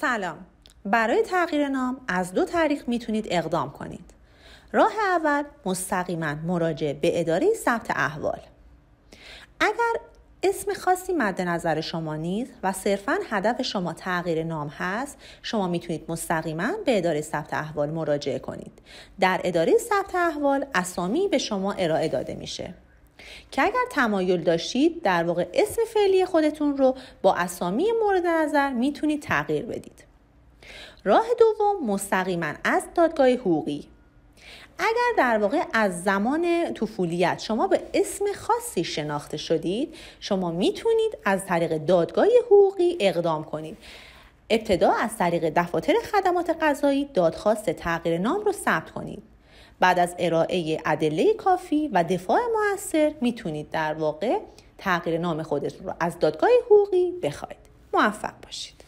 سلام. برای تغییر نام از دو طریق می‌تونید اقدام کنید. راه اول مستقیما مراجعه به اداره ثبت احوال. اگر اسم خاصی مد نظر شما نیست و صرفا هدف شما تغییر نام هست شما می‌تونید مستقیما به اداره ثبت احوال مراجعه کنید. در اداره ثبت احوال اسامی به شما ارائه داده میشه. که اگر تمایل داشتید در واقع اسم فعلی خودتون رو با اسامی مورد نظر می‌تونید تغییر بدید. راه دوم مستقیما از دادگاه حقوقی. اگر در واقع از زمان طفولیت شما به اسم خاصی شناخته شدید شما می‌تونید از طریق دادگاه حقوقی اقدام کنید. ابتدا از طریق دفاتر خدمات غذایی دادخواست تغییر نام رو ثبت کنید. بعد از ارائه ادله کافی و دفاع موثر می‌تونید در واقع تغییر نام خودتون رو از دادگاه حقوقی بخواید. موفق باشید.